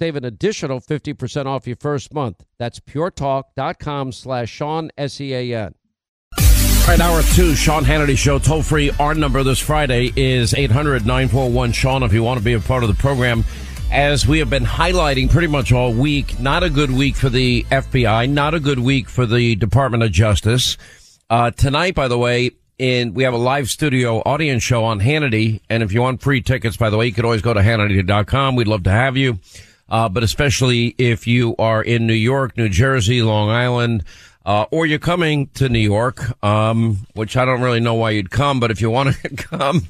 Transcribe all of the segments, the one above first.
Save an additional 50% off your first month. That's puretalk.com slash Sean, S-E-A-N. All right, hour two, Sean Hannity Show, toll free. Our number this Friday is 800 941 Sean if you want to be a part of the program. As we have been highlighting pretty much all week, not a good week for the FBI, not a good week for the Department of Justice. Uh, tonight, by the way, in, we have a live studio audience show on Hannity. And if you want free tickets, by the way, you could always go to Hannity.com. We'd love to have you. Uh, but especially if you are in New York, New Jersey, Long Island, uh, or you're coming to New York, um, which I don't really know why you'd come, but if you want to come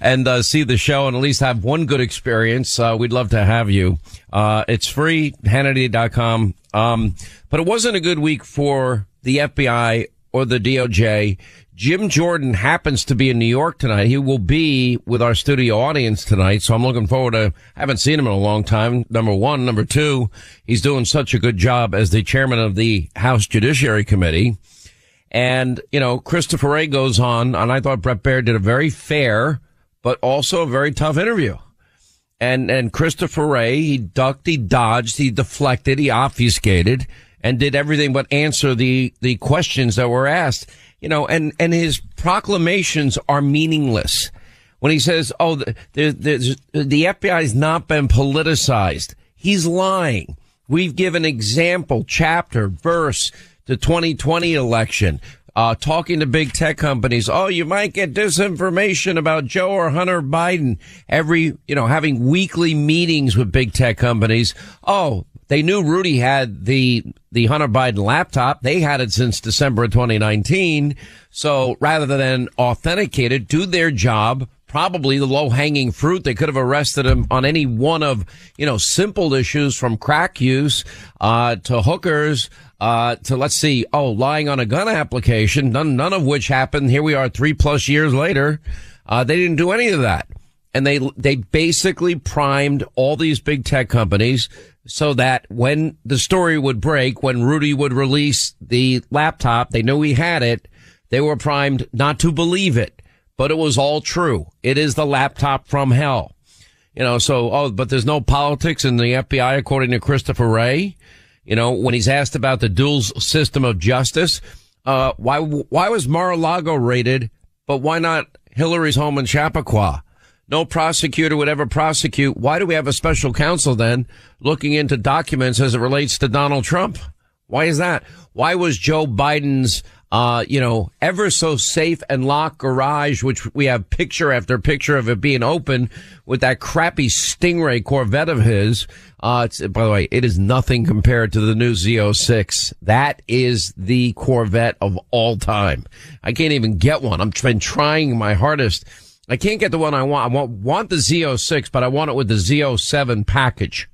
and uh, see the show and at least have one good experience, uh, we'd love to have you. Uh, it's free, Hannity.com. Um, but it wasn't a good week for the FBI or the DOJ. Jim Jordan happens to be in New York tonight. He will be with our studio audience tonight. So I'm looking forward to, I haven't seen him in a long time. Number one. Number two, he's doing such a good job as the chairman of the House Judiciary Committee. And, you know, Christopher Wray goes on, and I thought Brett Baier did a very fair, but also a very tough interview. And, and Christopher Wray, he ducked, he dodged, he deflected, he obfuscated, and did everything but answer the, the questions that were asked you know, and, and his proclamations are meaningless. When he says, oh, the, the, the, FBI has not been politicized, he's lying. We've given example, chapter, verse, the 2020 election, uh, talking to big tech companies. Oh, you might get disinformation about Joe or Hunter Biden every, you know, having weekly meetings with big tech companies. Oh, they knew Rudy had the, the Hunter Biden laptop. They had it since December of 2019. So rather than authenticate it, do their job, probably the low hanging fruit. They could have arrested him on any one of, you know, simple issues from crack use, uh, to hookers, uh, to let's see, oh, lying on a gun application, none, none of which happened. Here we are three plus years later. Uh, they didn't do any of that. And they, they basically primed all these big tech companies so that when the story would break, when Rudy would release the laptop, they knew he had it. They were primed not to believe it, but it was all true. It is the laptop from hell. You know, so, oh, but there's no politics in the FBI, according to Christopher Wray. You know, when he's asked about the dual system of justice, uh, why, why was Mar-a-Lago raided, but why not Hillary's home in Chappaqua? No prosecutor would ever prosecute. Why do we have a special counsel then looking into documents as it relates to Donald Trump? Why is that? Why was Joe Biden's uh, you know, ever so safe and locked garage, which we have picture after picture of it being open with that crappy Stingray Corvette of his. Uh, by the way, it is nothing compared to the new Z06. That is the Corvette of all time. I can't even get one. I've been trying my hardest. I can't get the one I want. I want, want the Z06, but I want it with the Z07 package,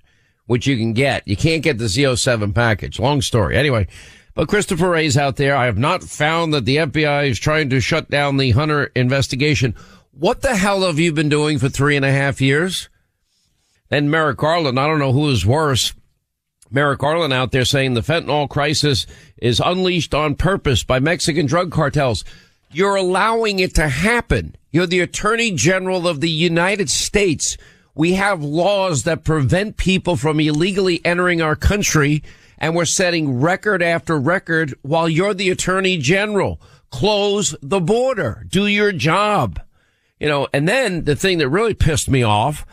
which you can get. You can't get the Z07 package. Long story. Anyway, but Christopher Wray's out there. I have not found that the FBI is trying to shut down the Hunter investigation. What the hell have you been doing for three and a half years? Then Merrick Garland, I don't know who is worse. Merrick Garland out there saying the fentanyl crisis is unleashed on purpose by Mexican drug cartels. You're allowing it to happen. You're the attorney general of the United States. We have laws that prevent people from illegally entering our country and we're setting record after record while you're the attorney general. Close the border. Do your job. You know, and then the thing that really pissed me off,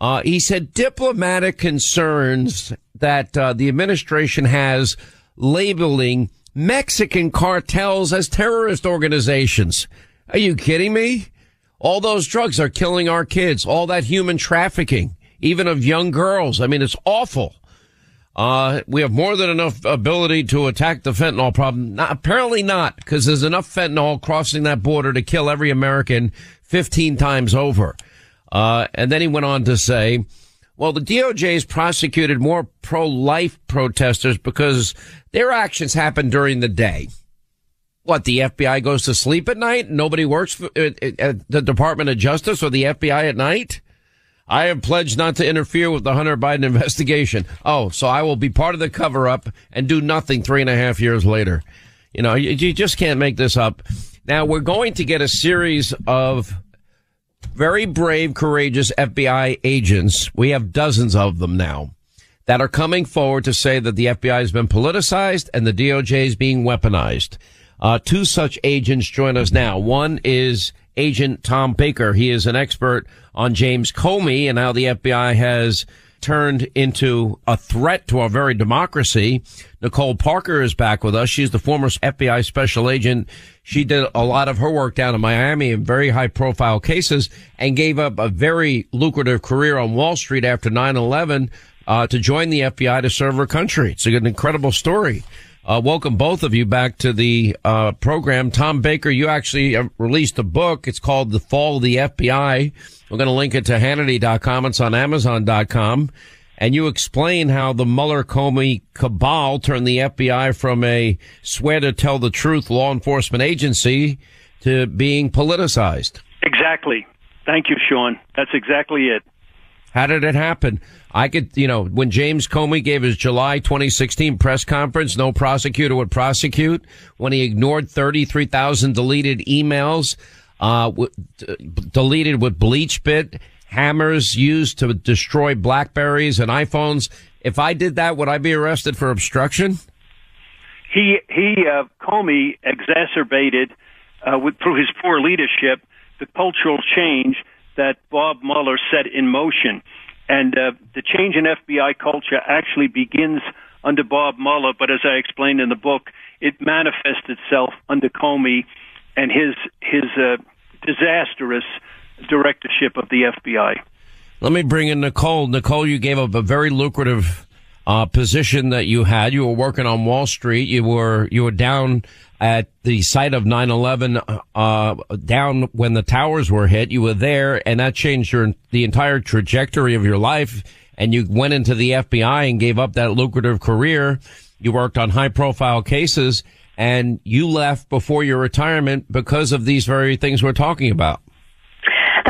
uh, he said diplomatic concerns that uh, the administration has labeling Mexican cartels as terrorist organizations. Are you kidding me? All those drugs are killing our kids. All that human trafficking, even of young girls. I mean, it's awful. Uh, we have more than enough ability to attack the fentanyl problem. Not, apparently not, because there's enough fentanyl crossing that border to kill every American 15 times over. Uh, and then he went on to say, well, the DOJ has prosecuted more pro-life protesters because their actions happen during the day. What, the FBI goes to sleep at night? Nobody works for, uh, at the Department of Justice or the FBI at night? I have pledged not to interfere with the Hunter Biden investigation. Oh, so I will be part of the cover up and do nothing three and a half years later. You know, you, you just can't make this up. Now we're going to get a series of very brave, courageous FBI agents. We have dozens of them now that are coming forward to say that the FBI has been politicized and the DOJ is being weaponized. Uh, two such agents join us now. One is Agent Tom Baker. He is an expert on James Comey and how the FBI has turned into a threat to our very democracy. Nicole Parker is back with us. She's the former FBI special agent. She did a lot of her work down in Miami in very high profile cases and gave up a very lucrative career on Wall Street after 9-11 uh, to join the FBI to serve her country. It's an incredible story. Uh, welcome both of you back to the uh, program. Tom Baker, you actually uh, released a book. It's called The Fall of the FBI. We're going to link it to Hannity.com. It's on Amazon.com. And you explain how the Mueller Comey cabal turned the FBI from a swear to tell the truth law enforcement agency to being politicized. Exactly. Thank you, Sean. That's exactly it. How did it happen? I could, you know, when James Comey gave his July 2016 press conference, no prosecutor would prosecute. When he ignored 33,000 deleted emails, uh, w- d- deleted with BleachBit, hammers used to destroy Blackberries and iPhones. If I did that, would I be arrested for obstruction? He, he, uh, Comey exacerbated, uh, with, through his poor leadership, the cultural change that Bob Mueller set in motion. And uh, the change in FBI culture actually begins under Bob Mueller, but as I explained in the book, it manifests itself under Comey and his his uh, disastrous directorship of the FBI. Let me bring in Nicole. Nicole, you gave up a very lucrative uh, position that you had. You were working on Wall Street. You were you were down at the site of 9/11, uh, down when the towers were hit. You were there, and that changed your the entire trajectory of your life. And you went into the FBI and gave up that lucrative career. You worked on high profile cases, and you left before your retirement because of these very things we're talking about.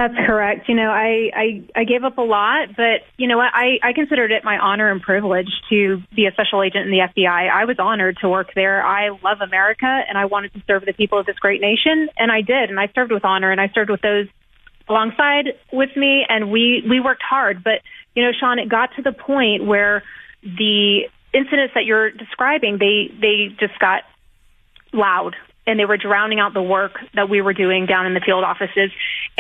That's correct. You know, I, I, I gave up a lot, but you know what? I, I considered it my honor and privilege to be a special agent in the FBI. I was honored to work there. I love America and I wanted to serve the people of this great nation and I did. And I served with honor and I served with those alongside with me and we, we worked hard. But, you know, Sean, it got to the point where the incidents that you're describing, they, they just got loud and they were drowning out the work that we were doing down in the field offices.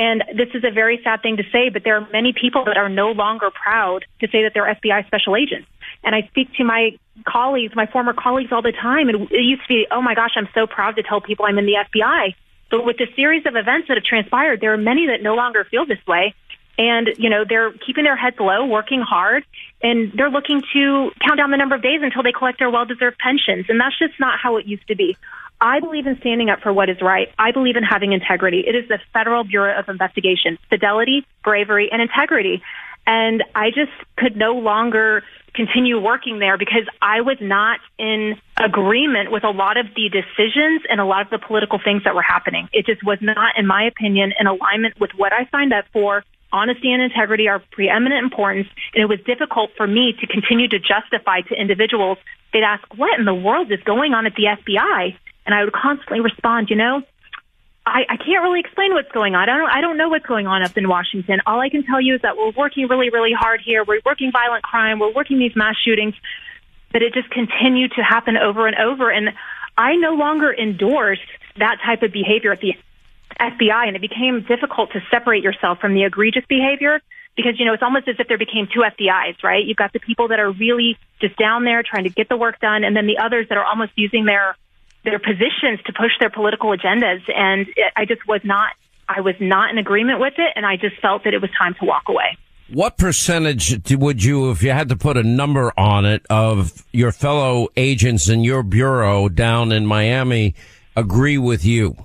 And this is a very sad thing to say, but there are many people that are no longer proud to say that they're FBI special agents. And I speak to my colleagues, my former colleagues all the time. And it used to be, oh my gosh, I'm so proud to tell people I'm in the FBI. But with the series of events that have transpired, there are many that no longer feel this way. And, you know, they're keeping their heads low, working hard, and they're looking to count down the number of days until they collect their well deserved pensions. And that's just not how it used to be. I believe in standing up for what is right. I believe in having integrity. It is the Federal Bureau of Investigation, fidelity, bravery, and integrity. And I just could no longer continue working there because I was not in agreement with a lot of the decisions and a lot of the political things that were happening. It just was not, in my opinion, in alignment with what I signed up for. Honesty and integrity are preeminent importance, and it was difficult for me to continue to justify to individuals. They'd ask, "What in the world is going on at the FBI?" And I would constantly respond, "You know, I, I can't really explain what's going on. I don't, I don't know what's going on up in Washington. All I can tell you is that we're working really, really hard here. We're working violent crime. We're working these mass shootings. But it just continued to happen over and over. And I no longer endorse that type of behavior at the FBI. And it became difficult to separate yourself from the egregious behavior because, you know, it's almost as if there became two FBIs, right? You've got the people that are really just down there trying to get the work done. And then the others that are almost using their their positions to push their political agendas. And it, I just was not, I was not in agreement with it. And I just felt that it was time to walk away. What percentage would you, if you had to put a number on it, of your fellow agents in your bureau down in Miami agree with you?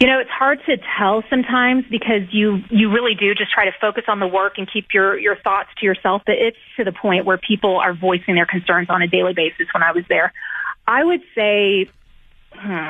You know, it's hard to tell sometimes because you you really do just try to focus on the work and keep your your thoughts to yourself. But it's to the point where people are voicing their concerns on a daily basis. When I was there, I would say hmm,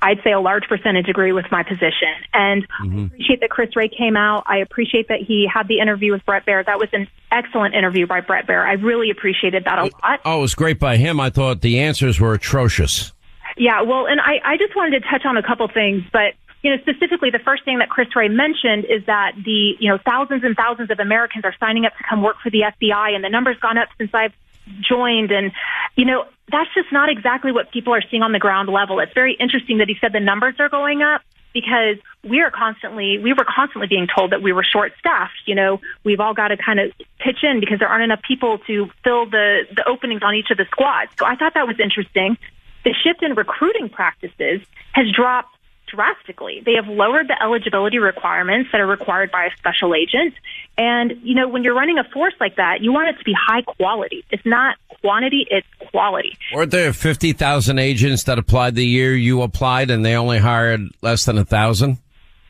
I'd say a large percentage agree with my position. And mm-hmm. I appreciate that Chris Wray came out. I appreciate that he had the interview with Brett Baier. That was an excellent interview by Brett Baier. I really appreciated that a lot. Oh, it was great by him. I thought the answers were atrocious. Yeah, well, and I, I just wanted to touch on a couple things, but you know, specifically the first thing that Chris Wray mentioned is that the, you know, thousands and thousands of Americans are signing up to come work for the FBI and the number's gone up since I've joined. And, you know, that's just not exactly what people are seeing on the ground level. It's very interesting that he said the numbers are going up because we are constantly we were constantly being told that we were short staffed you know we've all got to kind of pitch in because there aren't enough people to fill the the openings on each of the squads so i thought that was interesting the shift in recruiting practices has dropped drastically. They have lowered the eligibility requirements that are required by a special agent. And, you know, when you're running a force like that, you want it to be high quality. It's not quantity, it's quality. Weren't there 50,000 agents that applied the year you applied and they only hired less than a thousand?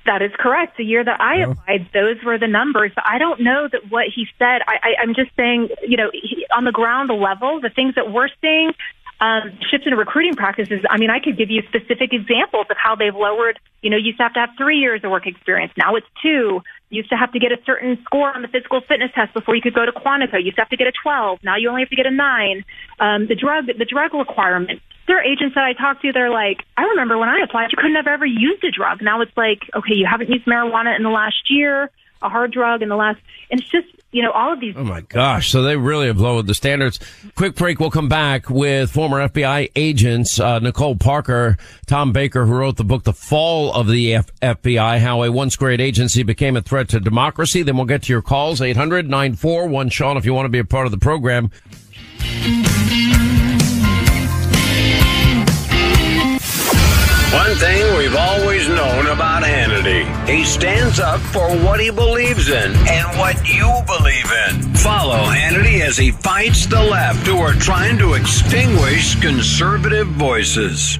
That is correct. The year that I applied, those were the numbers. I don't know that what he said. I, I, I'm just saying, you know, he, on the ground level, the things that we're seeing, um, shifts in recruiting practices. I mean, I could give you specific examples of how they've lowered. You know, used to have to have three years of work experience. Now it's two. Used to have to get a certain score on the physical fitness test before you could go to Quantico. You used to have to get a 12. Now you only have to get a nine. Um, the drug, the drug requirement. There are agents that I talk to. They're like, I remember when I applied, you couldn't have ever used a drug. Now it's like, okay, you haven't used marijuana in the last year a hard drug in the last, and it's just, you know, all of these. Oh my gosh. So they really have lowered the standards. Quick break. We'll come back with former FBI agents, uh, Nicole Parker, Tom Baker, who wrote the book, The Fall of the F- FBI, how a once great agency became a threat to democracy. Then we'll get to your calls, 800 941 Sean, if you want to be a part of the program. One thing we've always known about Hannity he stands up for what he believes in and what you believe in. Follow Hannity as he fights the left who are trying to extinguish conservative voices.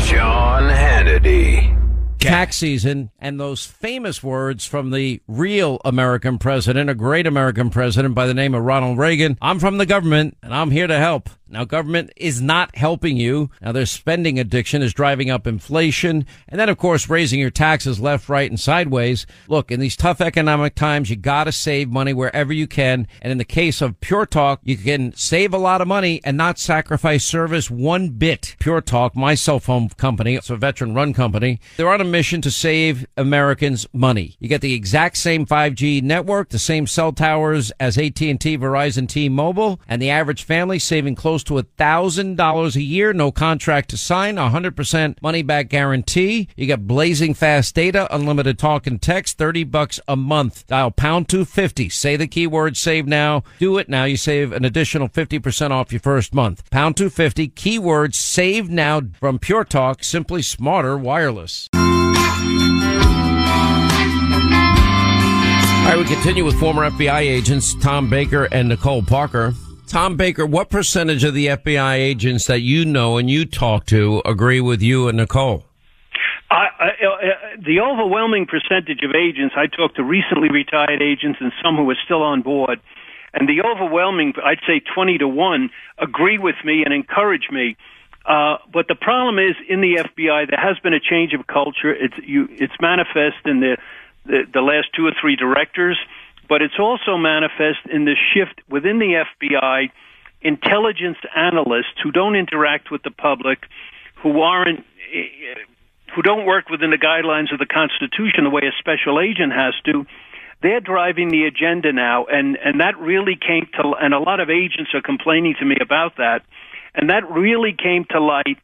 Sean Hannity. Tax season and those famous words from the real American president, a great American president by the name of Ronald Reagan. I'm from the government and I'm here to help. Now, government is not helping you. Now, their spending addiction is driving up inflation. And then, of course, raising your taxes left, right, and sideways. Look, in these tough economic times, you gotta save money wherever you can. And in the case of Pure Talk, you can save a lot of money and not sacrifice service one bit. Pure Talk, my cell phone company, it's a veteran run company. They're on a mission to save Americans money. You get the exact same 5G network, the same cell towers as AT&T, Verizon, T-Mobile, and the average family saving close close to a thousand dollars a year. No contract to sign. Hundred percent money back guarantee. You get blazing fast data, unlimited talk and text, 30 bucks a month. Dial pound 250. Say the keyword save now. Do it now. You save an additional 50% off your first month. Pound 250. Keyword save now from Pure Talk. Simply smarter wireless. All right, we continue with former FBI agents Tom Baker and Nicole Parker. Tom Baker, what percentage of the FBI agents that you know and you talk to agree with you and Nicole? I, I, uh, the overwhelming percentage of agents I talked to recently retired agents and some who are still on board, and the overwhelming, I'd say 20 to 1, agree with me and encourage me. Uh, but the problem is in the FBI, there has been a change of culture. It's, you, it's manifest in the the, the last two or three directors, but it's also manifest in the shift within the FBI. Intelligence analysts who don't interact with the public, who aren't, who don't work within the guidelines of the Constitution the way a special agent has to, they're driving the agenda now, and and that really came to, and a lot of agents are complaining to me about that, and that really came to light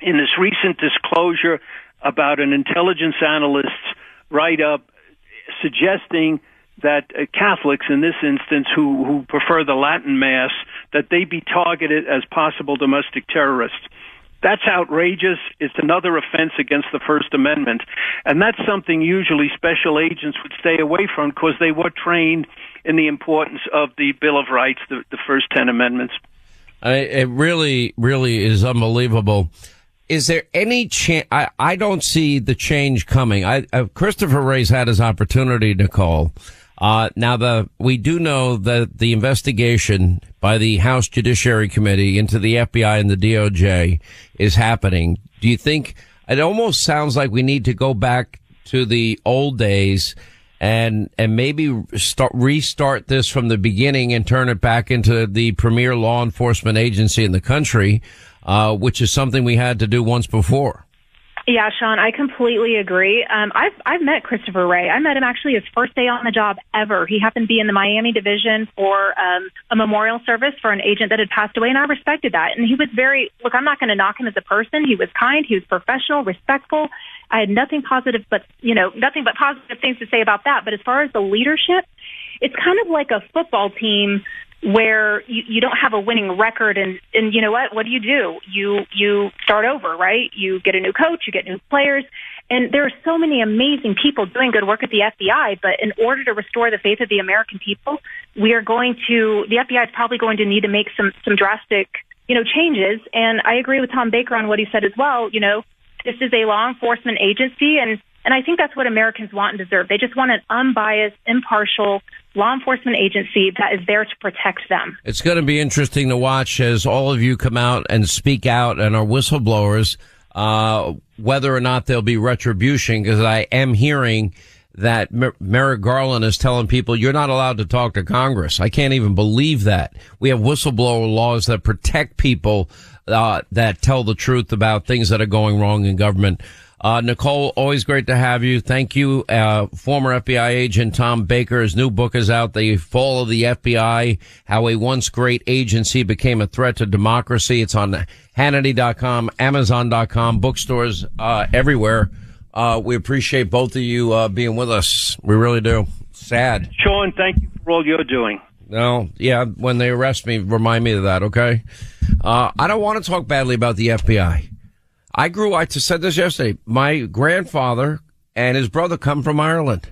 in this recent disclosure about an intelligence analyst's write up suggesting that uh, Catholics, in this instance, who, who prefer the Latin Mass, that they be targeted as possible domestic terrorists. That's outrageous. It's another offense against the First Amendment. And that's something usually special agents would stay away from because they were trained in the importance of the Bill of Rights, the, the first 10 amendments. I, it really, really is unbelievable is there any chance? I, I don't see the change coming. I, uh, Christopher Wray's had his opportunity, Nicole. Uh, now the, we do know that the investigation by the House Judiciary Committee into the FBI and the DOJ is happening. Do you think it almost sounds like we need to go back to the old days and, and maybe start, restart this from the beginning and turn it back into the premier law enforcement agency in the country? uh, which is something we had to do once before. Yeah, Sean, I completely agree. Um, I've I've met Christopher Wray. I met him actually his first day on the job ever. He happened to be in the Miami division for um, a memorial service for an agent that had passed away, and I respected that. And he was very look. I'm not going to knock him as a person. He was kind. He was professional, respectful. I had nothing positive, but you know, nothing but positive things to say about that. But as far as the leadership, it's kind of like a football team where you, you don't have a winning record and and you know what? What do you do? You you start over right? You get a new coach you get new players. And there are so many amazing people doing good work at the FBI but in order to restore the faith of the American people we are going to the FBI is probably going to need to make some some drastic you know changes. And I agree with Tom Baker on what he said as well. You know this is a law enforcement agency and and I think that's what Americans want and deserve. They just want an unbiased, impartial law enforcement agency that is there to protect them. It's going to be interesting to watch as all of you come out and speak out and are whistleblowers, uh, whether or not there'll be retribution, because I am hearing that Merrick Garland is telling people you're not allowed to talk to Congress. I can't even believe that. We have whistleblower laws that protect people uh, that tell the truth about things that are going wrong in government. Uh, Nicole, always great to have you. Thank you. Uh, former FBI agent Tom Baker's new book is out, The Fall of the FBI, How a Once Great Agency Became a Threat to Democracy. It's on Hannity.com, Amazon.com, bookstores, uh, everywhere. Uh, we appreciate both of you, uh, being with us. We really do. Sad. Sean, thank you for all you're doing. No, yeah, when they arrest me, remind me of that, okay? Uh, I don't want to talk badly about the FBI. I grew, I said this yesterday, my grandfather and his brother come from Ireland.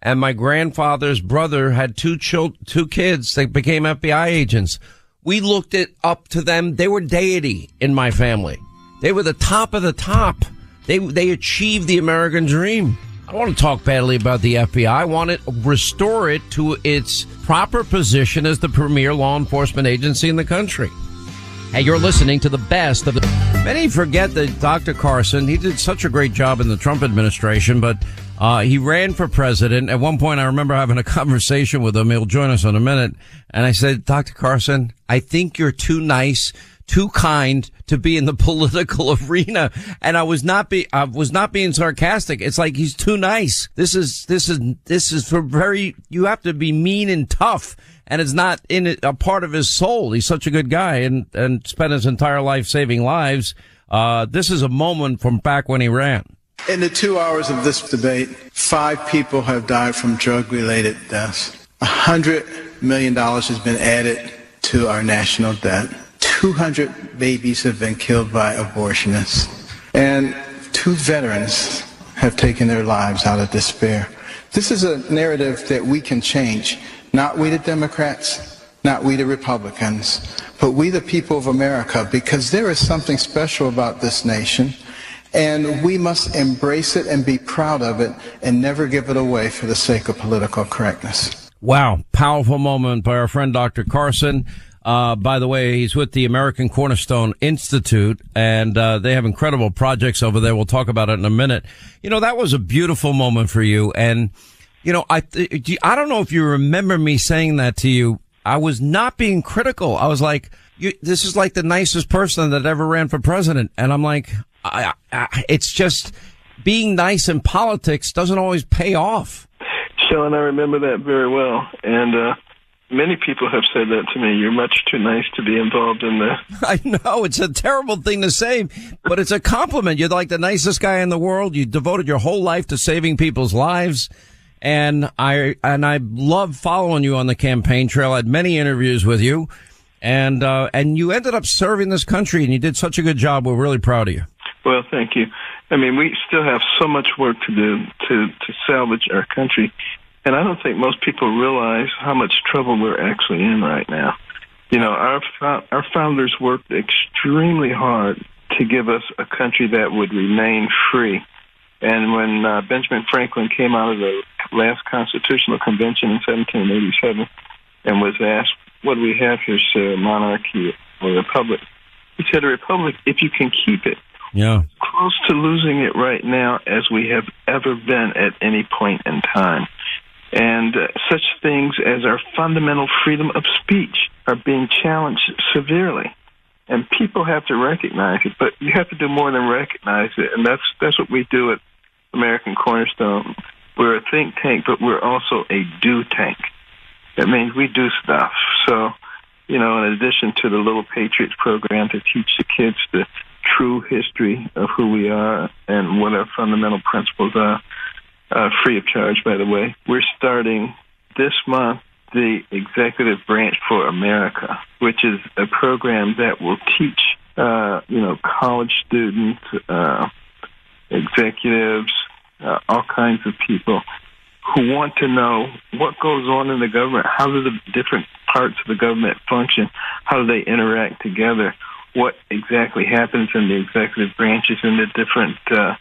And my grandfather's brother had two chil- two kids that became FBI agents. We looked it up to them. They were deity in my family. They were the top of the top. They, they achieved the American dream. I don't want to talk badly about the FBI. I want to restore it to its proper position as the premier law enforcement agency in the country. Hey, you're listening to the best of the. Many forget that Dr. Carson, he did such a great job in the Trump administration, but uh, he ran for president. At one point, I remember having a conversation with him. He'll join us in a minute. And I said, Dr. Carson, I think you're too nice too kind to be in the political arena. And I was not be, I was not being sarcastic. It's like he's too nice. This is, this is, this is for very, you have to be mean and tough. And it's not in a part of his soul. He's such a good guy and, and spent his entire life saving lives. Uh, this is a moment from back when he ran. In the two hours of this debate, five people have died from drug related deaths. A hundred million dollars has been added to our national debt. 200 babies have been killed by abortionists. And two veterans have taken their lives out of despair. This is a narrative that we can change. Not we the Democrats, not we the Republicans, but we the people of America, because there is something special about this nation. And we must embrace it and be proud of it and never give it away for the sake of political correctness. Wow. Powerful moment by our friend Dr. Carson. Uh, by the way, he's with the American Cornerstone Institute and, uh, they have incredible projects over there. We'll talk about it in a minute. You know, that was a beautiful moment for you. And, you know, I, I don't know if you remember me saying that to you. I was not being critical. I was like, you, this is like the nicest person that ever ran for president. And I'm like, I, I, it's just being nice in politics doesn't always pay off. Sean, I remember that very well. And, uh, Many people have said that to me. You're much too nice to be involved in this. I know it's a terrible thing to say, but it's a compliment. You're like the nicest guy in the world. You devoted your whole life to saving people's lives. And I, and I love following you on the campaign trail. I had many interviews with you and, uh, and you ended up serving this country and you did such a good job. We're really proud of you. Well, thank you. I mean, we still have so much work to do to, to salvage our country. And I don't think most people realize how much trouble we're actually in right now. You know, our our founders worked extremely hard to give us a country that would remain free. And when uh, Benjamin Franklin came out of the last Constitutional Convention in 1787 and was asked, "What do we have here, sir, monarchy or republic?" He said, "A republic if you can keep it." Yeah. Close to losing it right now as we have ever been at any point in time. And uh, such things as our fundamental freedom of speech are being challenged severely. And people have to recognize it, but you have to do more than recognize it. And that's, that's what we do at American Cornerstone. We're a think tank, but we're also a do tank. That means we do stuff. So, you know, in addition to the Little Patriots program to teach the kids the true history of who we are and what our fundamental principles are, uh, free of charge, by the way. We're starting this month the Executive Branch for America, which is a program that will teach, uh, you know, college students, uh, executives, uh, all kinds of people who want to know what goes on in the government, how do the different parts of the government function, how do they interact together, what exactly happens in the executive branches and the different uh,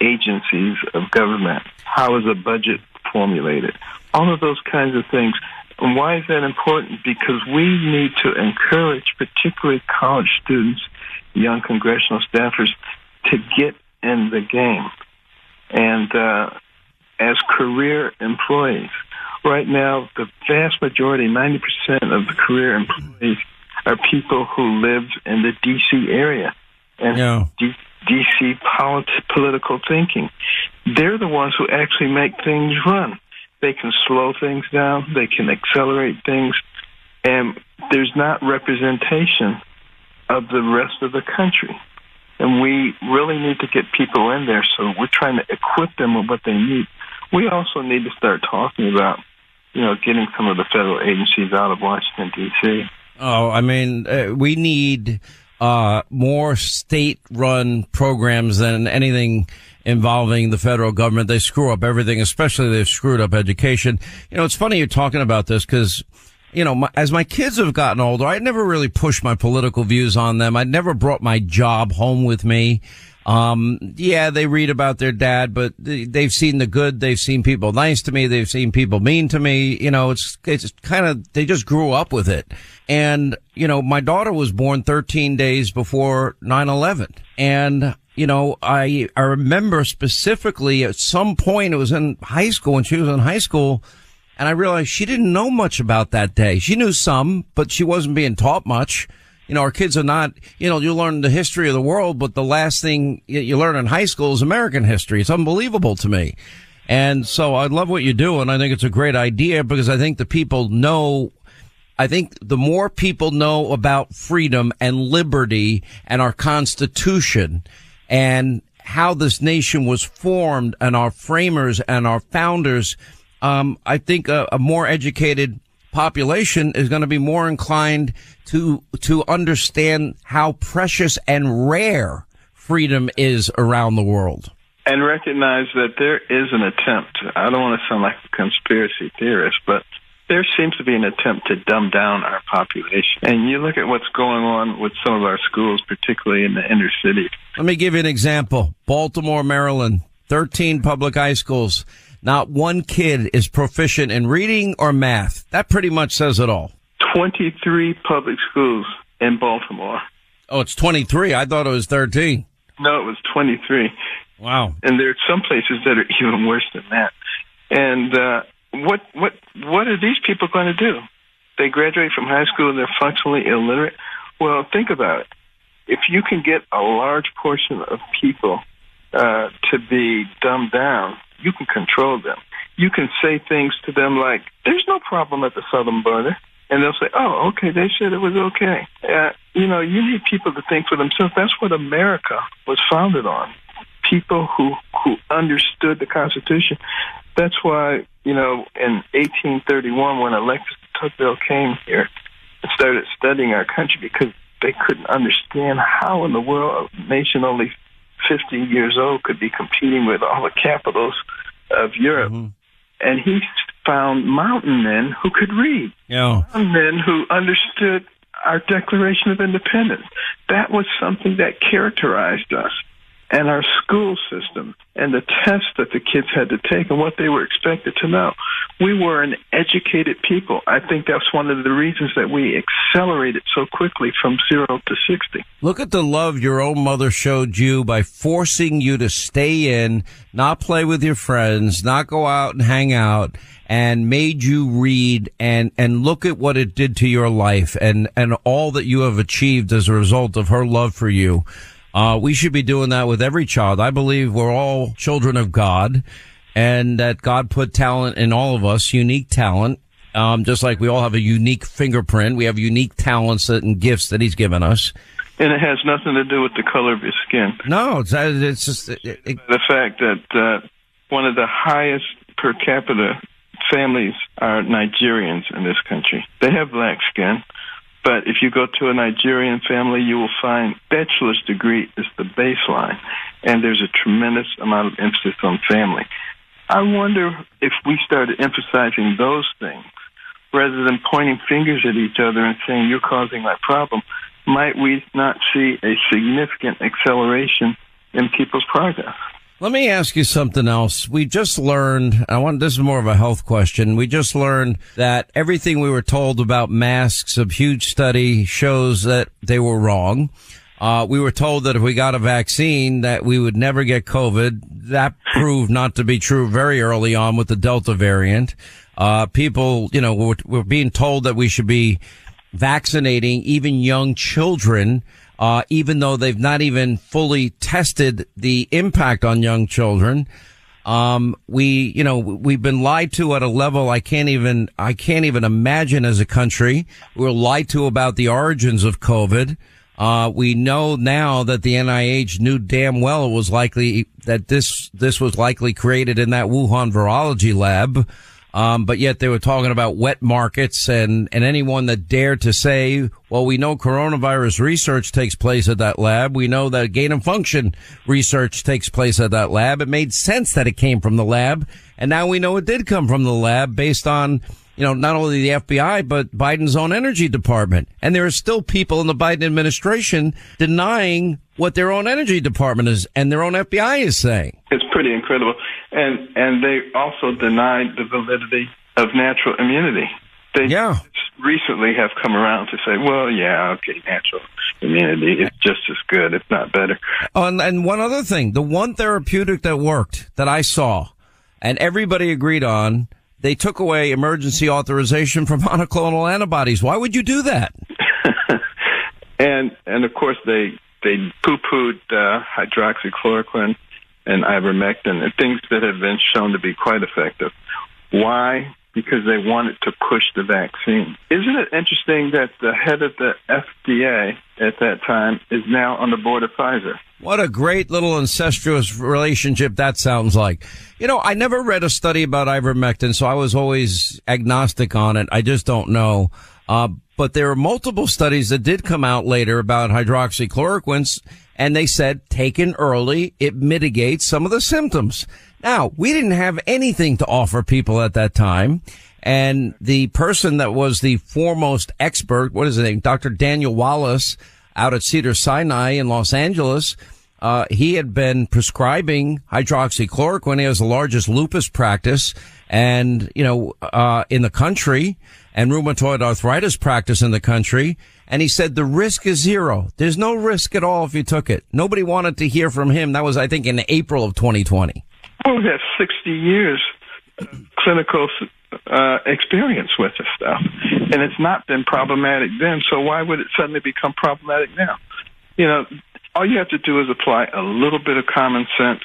agencies of government? How is a budget formulated? All of those kinds of things. And why is that important? Because we need to encourage, particularly college students, young congressional staffers, to get in the game. And uh, as career employees, right now, the vast majority, 90% of the career employees, are people who live in the D.C. area. And yeah. D- DC polit- political thinking. They're the ones who actually make things run. They can slow things down, they can accelerate things, and there's not representation of the rest of the country. And we really need to get people in there, so we're trying to equip them with what they need. We also need to start talking about, you know, getting some of the federal agencies out of Washington, D.C. Oh, I mean, uh, we need uh, more state run programs than anything involving the federal government. They screw up everything, especially they've screwed up education. You know, it's funny you're talking about this because, you know, my, as my kids have gotten older, I never really pushed my political views on them. I never brought my job home with me. Um, yeah, they read about their dad, but they've seen the good. They've seen people nice to me. They've seen people mean to me. You know, it's, it's kind of, they just grew up with it. And, you know, my daughter was born 13 days before 9-11. And, you know, I, I remember specifically at some point, it was in high school when she was in high school, and I realized she didn't know much about that day. She knew some, but she wasn't being taught much you know, our kids are not, you know, you learn the history of the world, but the last thing you learn in high school is American history. It's unbelievable to me. And so I love what you do. And I think it's a great idea because I think the people know I think the more people know about freedom and liberty and our constitution and how this nation was formed and our framers and our founders, um, I think a, a more educated population is going to be more inclined to to understand how precious and rare freedom is around the world. And recognize that there is an attempt. I don't want to sound like a conspiracy theorist, but there seems to be an attempt to dumb down our population. And you look at what's going on with some of our schools, particularly in the inner city. Let me give you an example. Baltimore, Maryland, 13 public high schools. Not one kid is proficient in reading or math. That pretty much says it all. 23 public schools in Baltimore. Oh, it's 23. I thought it was 13. No, it was 23. Wow. And there are some places that are even worse than that. And uh, what what what are these people going to do? They graduate from high school and they're functionally illiterate. Well, think about it. If you can get a large portion of people uh, to be dumbed down, you can control them. You can say things to them like, "There's no problem at the southern border." and they'll say, "Oh, okay, they said it was okay." Uh, you know, you need people to think for themselves. That's what America was founded on. People who who understood the Constitution. That's why you know, in 1831, when Alexis Tocqueville came here and started studying our country, because they couldn't understand how in the world a nation only 50 years old could be competing with all the capitals of Europe. Mm-hmm. And he found mountain men who could read. Yeah. Mountain men who understood our Declaration of Independence. That was something that characterized us and our school system and the tests that the kids had to take and what they were expected to know. We were an educated people. I think that's one of the reasons that we accelerated so quickly from zero to 60. Look at the love your own mother showed you by forcing you to stay in, not play with your friends, not go out and hang out and made you read and, and look at what it did to your life and, and all that you have achieved as a result of her love for you. Uh, we should be doing that with every child. I believe we're all children of God and that God put talent in all of us, unique talent. Um, just like we all have a unique fingerprint, we have unique talents and gifts that He's given us. And it has nothing to do with the color of your skin. No, it's, it's just it, it, the fact that uh, one of the highest per capita families are Nigerians in this country. They have black skin. But if you go to a Nigerian family, you will find bachelor's degree is the baseline, and there's a tremendous amount of emphasis on family. I wonder if we started emphasizing those things rather than pointing fingers at each other and saying, You're causing my problem, might we not see a significant acceleration in people's progress? Let me ask you something else. We just learned, I want, this is more of a health question. We just learned that everything we were told about masks, a huge study shows that they were wrong. Uh, we were told that if we got a vaccine that we would never get COVID. That proved not to be true very early on with the Delta variant. Uh, people, you know, were, were being told that we should be vaccinating even young children uh, even though they've not even fully tested the impact on young children. Um, we, you know, we've been lied to at a level I can't even, I can't even imagine as a country. We're lied to about the origins of COVID. Uh, we know now that the NIH knew damn well it was likely that this, this was likely created in that Wuhan virology lab. Um, but yet they were talking about wet markets and, and anyone that dared to say, well, we know coronavirus research takes place at that lab. We know that gain of function research takes place at that lab. It made sense that it came from the lab. And now we know it did come from the lab based on, you know, not only the FBI, but Biden's own energy department. And there are still people in the Biden administration denying what their own energy department is and their own FBI is saying. It's pretty incredible and and they also denied the validity of natural immunity. They yeah. recently have come around to say, well, yeah, okay, natural immunity is just as good, if not better. Oh, and, and one other thing, the one therapeutic that worked that I saw and everybody agreed on, they took away emergency authorization for monoclonal antibodies. Why would you do that? and and of course they they poo-pooed uh, hydroxychloroquine and ivermectin things that have been shown to be quite effective. Why? Because they wanted to push the vaccine. Isn't it interesting that the head of the FDA at that time is now on the board of Pfizer? What a great little incestuous relationship that sounds like. You know, I never read a study about ivermectin, so I was always agnostic on it. I just don't know. Uh, but there are multiple studies that did come out later about hydroxychloroquine, and they said taken early, it mitigates some of the symptoms. Now, we didn't have anything to offer people at that time. And the person that was the foremost expert, what is his name? Dr. Daniel Wallace out at Cedar Sinai in Los Angeles. Uh, he had been prescribing hydroxychloroquine. He has the largest lupus practice and, you know, uh, in the country and rheumatoid arthritis practice in the country. And he said the risk is zero. There's no risk at all if you took it. Nobody wanted to hear from him. That was, I think, in April of 2020. Well, we have 60 years clinical uh, experience with this stuff, and it's not been problematic then. So why would it suddenly become problematic now? You know, all you have to do is apply a little bit of common sense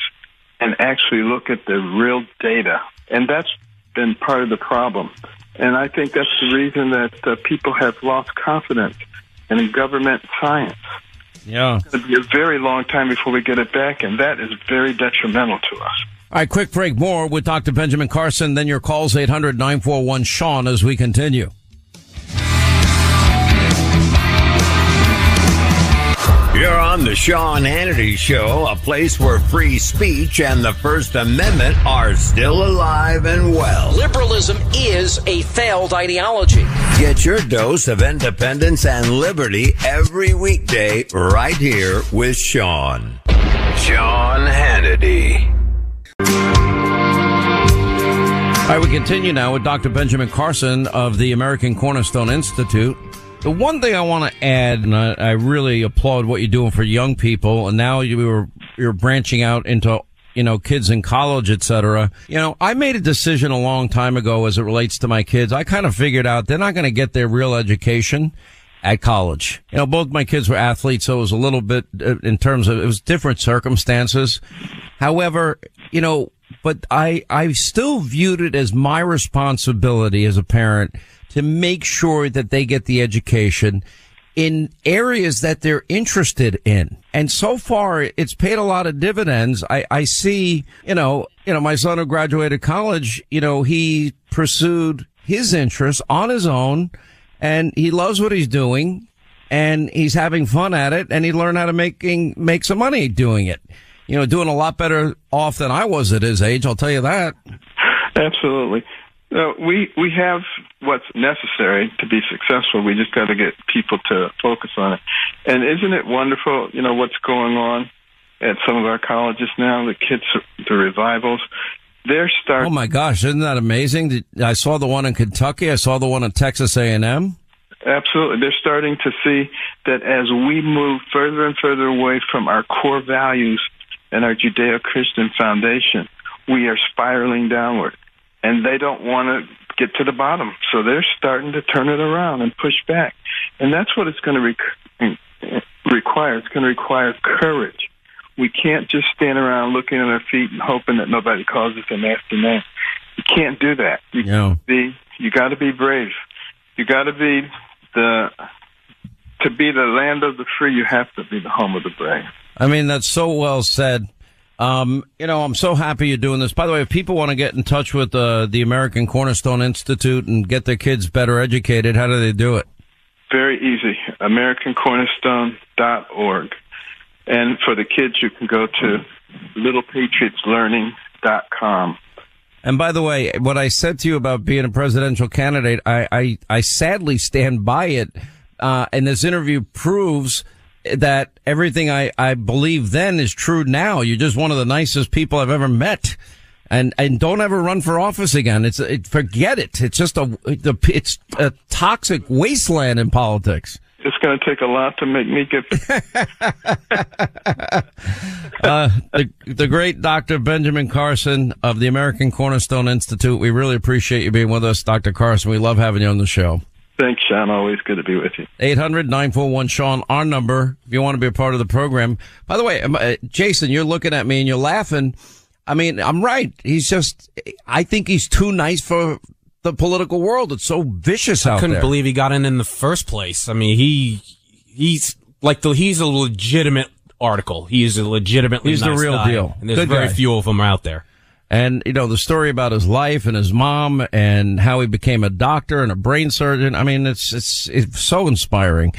and actually look at the real data, and that's been part of the problem. And I think that's the reason that uh, people have lost confidence in government science. Yeah. It's going to be a very long time before we get it back, and that is very detrimental to us. All right, quick break. More with Dr. Benjamin Carson. Then your calls 800 941 Sean as we continue. You're on the Sean Hannity Show, a place where free speech and the First Amendment are still alive and well. Liberalism is a failed ideology. Get your dose of independence and liberty every weekday right here with Sean. Sean Hannity. All right, we continue now with Dr. Benjamin Carson of the American Cornerstone Institute. The one thing I want to add, and I, I really applaud what you're doing for young people, and now you were you're branching out into you know kids in college, etc. You know, I made a decision a long time ago as it relates to my kids. I kind of figured out they're not going to get their real education at college. You know, both my kids were athletes, so it was a little bit uh, in terms of it was different circumstances. However, you know, but I I still viewed it as my responsibility as a parent to make sure that they get the education in areas that they're interested in. And so far, it's paid a lot of dividends. I, I see, you know, you know, my son who graduated college, you know, he pursued his interests on his own and he loves what he's doing and he's having fun at it and he learned how to making, make some money doing it. You know, doing a lot better off than I was at his age. I'll tell you that. Absolutely. No, we we have what's necessary to be successful. We just got to get people to focus on it. And isn't it wonderful? You know what's going on at some of our colleges now. The kids, the revivals, they're starting. Oh my gosh, isn't that amazing? I saw the one in Kentucky. I saw the one at Texas A and M. Absolutely, they're starting to see that as we move further and further away from our core values and our Judeo-Christian foundation, we are spiraling downward and they don't want to get to the bottom. So they're starting to turn it around and push back. And that's what it's going to rec- require. It's going to require courage. We can't just stand around looking at our feet and hoping that nobody calls us a nasty name. You can't do that. You yeah. be you got to be brave. You got to be the to be the land of the free. You have to be the home of the brave. I mean, that's so well said. Um, you know, I'm so happy you're doing this. By the way, if people want to get in touch with uh, the American Cornerstone Institute and get their kids better educated, how do they do it? Very easy. AmericanCornerstone.org. And for the kids, you can go to littlepatriotslearning.com. And by the way, what I said to you about being a presidential candidate, I, I, I sadly stand by it. Uh, and this interview proves that everything I, I believe then is true now. You're just one of the nicest people I've ever met. And, and don't ever run for office again. It's, it, forget it. It's just a, it's a toxic wasteland in politics. It's going to take a lot to make me get. uh, the, the great Dr. Benjamin Carson of the American Cornerstone Institute. We really appreciate you being with us, Dr. Carson. We love having you on the show. Thanks, Sean. Always good to be with you. 800 941 Sean, our number, if you want to be a part of the program. By the way, um, uh, Jason, you're looking at me and you're laughing. I mean, I'm right. He's just, I think he's too nice for the political world. It's so vicious out there. I couldn't there. believe he got in in the first place. I mean, he, he's like the, he's a legitimate article. He is a legitimately He's the real guy, deal. And there's Good very guy. few of them out there. And, you know, the story about his life and his mom and how he became a doctor and a brain surgeon. I mean, it's, it's, it's so inspiring.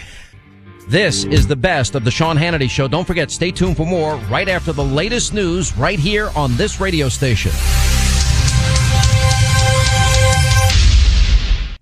This is the best of the Sean Hannity Show. Don't forget, stay tuned for more right after the latest news right here on this radio station.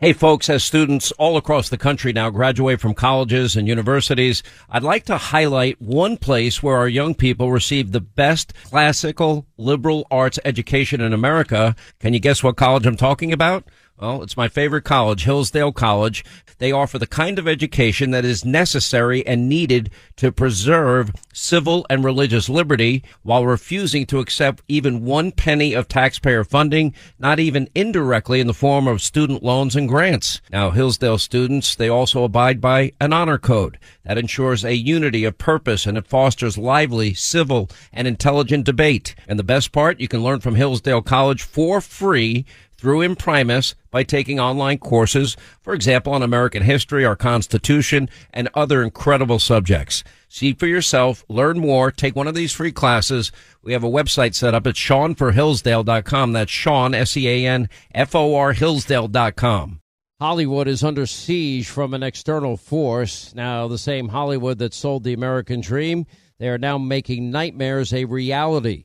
Hey folks, as students all across the country now graduate from colleges and universities, I'd like to highlight one place where our young people receive the best classical liberal arts education in America. Can you guess what college I'm talking about? Well, it's my favorite college, Hillsdale College. They offer the kind of education that is necessary and needed to preserve civil and religious liberty while refusing to accept even one penny of taxpayer funding, not even indirectly in the form of student loans and grants. Now, Hillsdale students, they also abide by an honor code that ensures a unity of purpose and it fosters lively, civil, and intelligent debate. And the best part, you can learn from Hillsdale College for free through Imprimis by taking online courses, for example, on American history, our Constitution, and other incredible subjects. See for yourself, learn more, take one of these free classes. We have a website set up at SeanForHillsdale.com. That's Sean, S-E-A-N-F-O-R Hillsdale.com. Hollywood is under siege from an external force. Now, the same Hollywood that sold the American dream, they are now making nightmares a reality.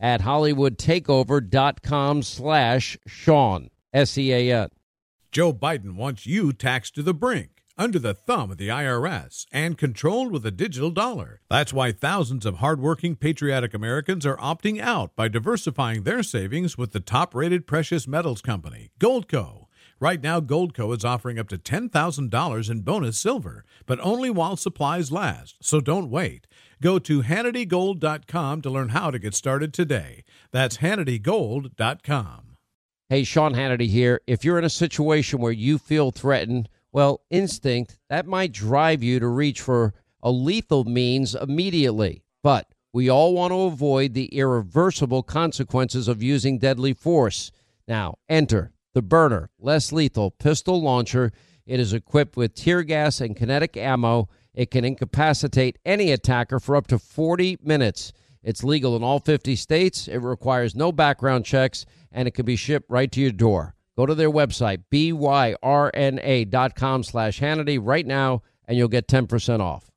at hollywoodtakeover.com slash Sean, S-E-A-N. Joe Biden wants you taxed to the brink, under the thumb of the IRS, and controlled with a digital dollar. That's why thousands of hardworking, patriotic Americans are opting out by diversifying their savings with the top rated precious metals company, Goldco. Right now, Goldco is offering up to $10,000 in bonus silver, but only while supplies last, so don't wait. Go to HannityGold.com to learn how to get started today. That's HannityGold.com. Hey, Sean Hannity here. If you're in a situation where you feel threatened, well, instinct, that might drive you to reach for a lethal means immediately. But we all want to avoid the irreversible consequences of using deadly force. Now, enter the Byrna, less lethal pistol launcher. It is equipped with tear gas and kinetic ammo. It can incapacitate any attacker for up to 40 minutes. It's legal in all 50 states. It requires no background checks, and it can be shipped right to your door. Go to their website, byrna.com slash Hannity right now, and you'll get 10% off.